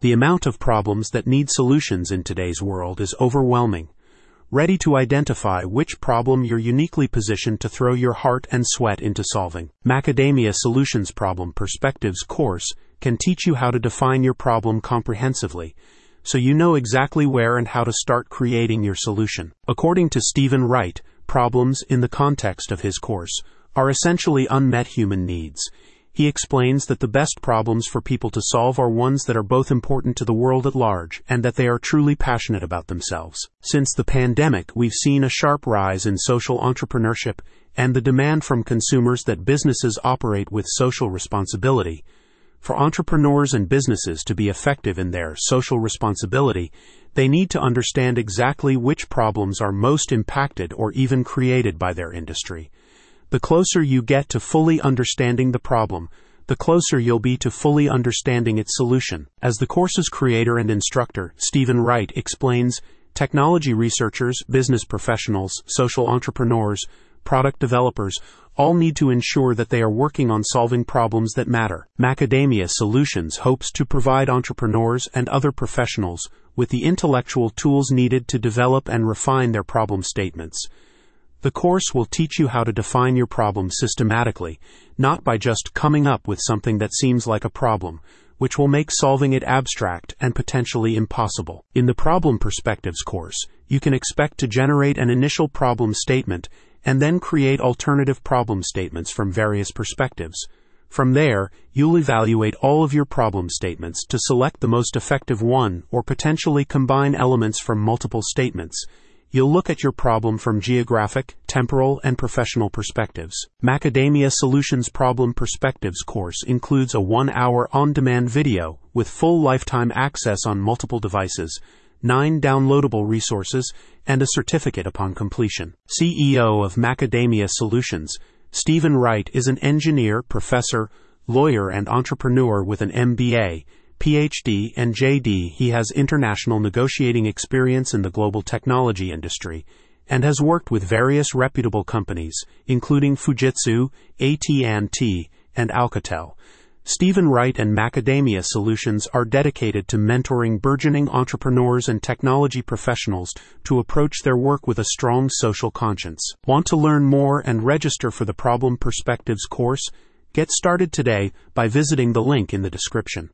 The amount of problems that need solutions in today's world is overwhelming. Ready to identify which problem you're uniquely positioned to throw your heart and sweat into solving. Macadamia Solutions Problem Perspectives course can teach you how to define your problem comprehensively so you know exactly where and how to start creating your solution. According to Steven Wright, problems in the context of his course are essentially unmet human needs. He explains that the best problems for people to solve are ones that are both important to the world at large and that they are truly passionate about themselves. Since the pandemic, we've seen a sharp rise in social entrepreneurship and the demand from consumers that businesses operate with social responsibility. For entrepreneurs and businesses to be effective in their social responsibility, they need to understand exactly which problems are most impacted or even created by their industry. The closer you get to fully understanding the problem, the closer you'll be to fully understanding its solution. As the course's creator and instructor, Steven Wright, explains, technology researchers, business professionals, social entrepreneurs, product developers all need to ensure that they are working on solving problems that matter. Macadamia Solutions hopes to provide entrepreneurs and other professionals with the intellectual tools needed to develop and refine their problem statements. The course will teach you how to define your problem systematically, not by just coming up with something that seems like a problem, which will make solving it abstract and potentially impossible. In the Problem Perspectives course, you can expect to generate an initial problem statement and then create alternative problem statements from various perspectives. From there, you'll evaluate all of your problem statements to select the most effective one or potentially combine elements from multiple statements. You'll look at your problem from geographic, temporal, and professional perspectives. Macadamia Solutions Problem Perspectives course includes a one hour on demand video with full lifetime access on multiple devices nine downloadable resources, and a certificate upon completion. CEO of Macadamia Solutions, Steven Wright is an engineer, professor, lawyer, and entrepreneur with an MBA, PhD, and JD. He has international negotiating experience in the global technology industry and has worked with various reputable companies, including Fujitsu, AT&T, and Alcatel. Steven Wright and Macadamia Solutions are dedicated to mentoring burgeoning entrepreneurs and technology professionals to approach their work with a strong social conscience. Want to learn more and register for the Problem Perspectives course? Get started today by visiting the link in the description.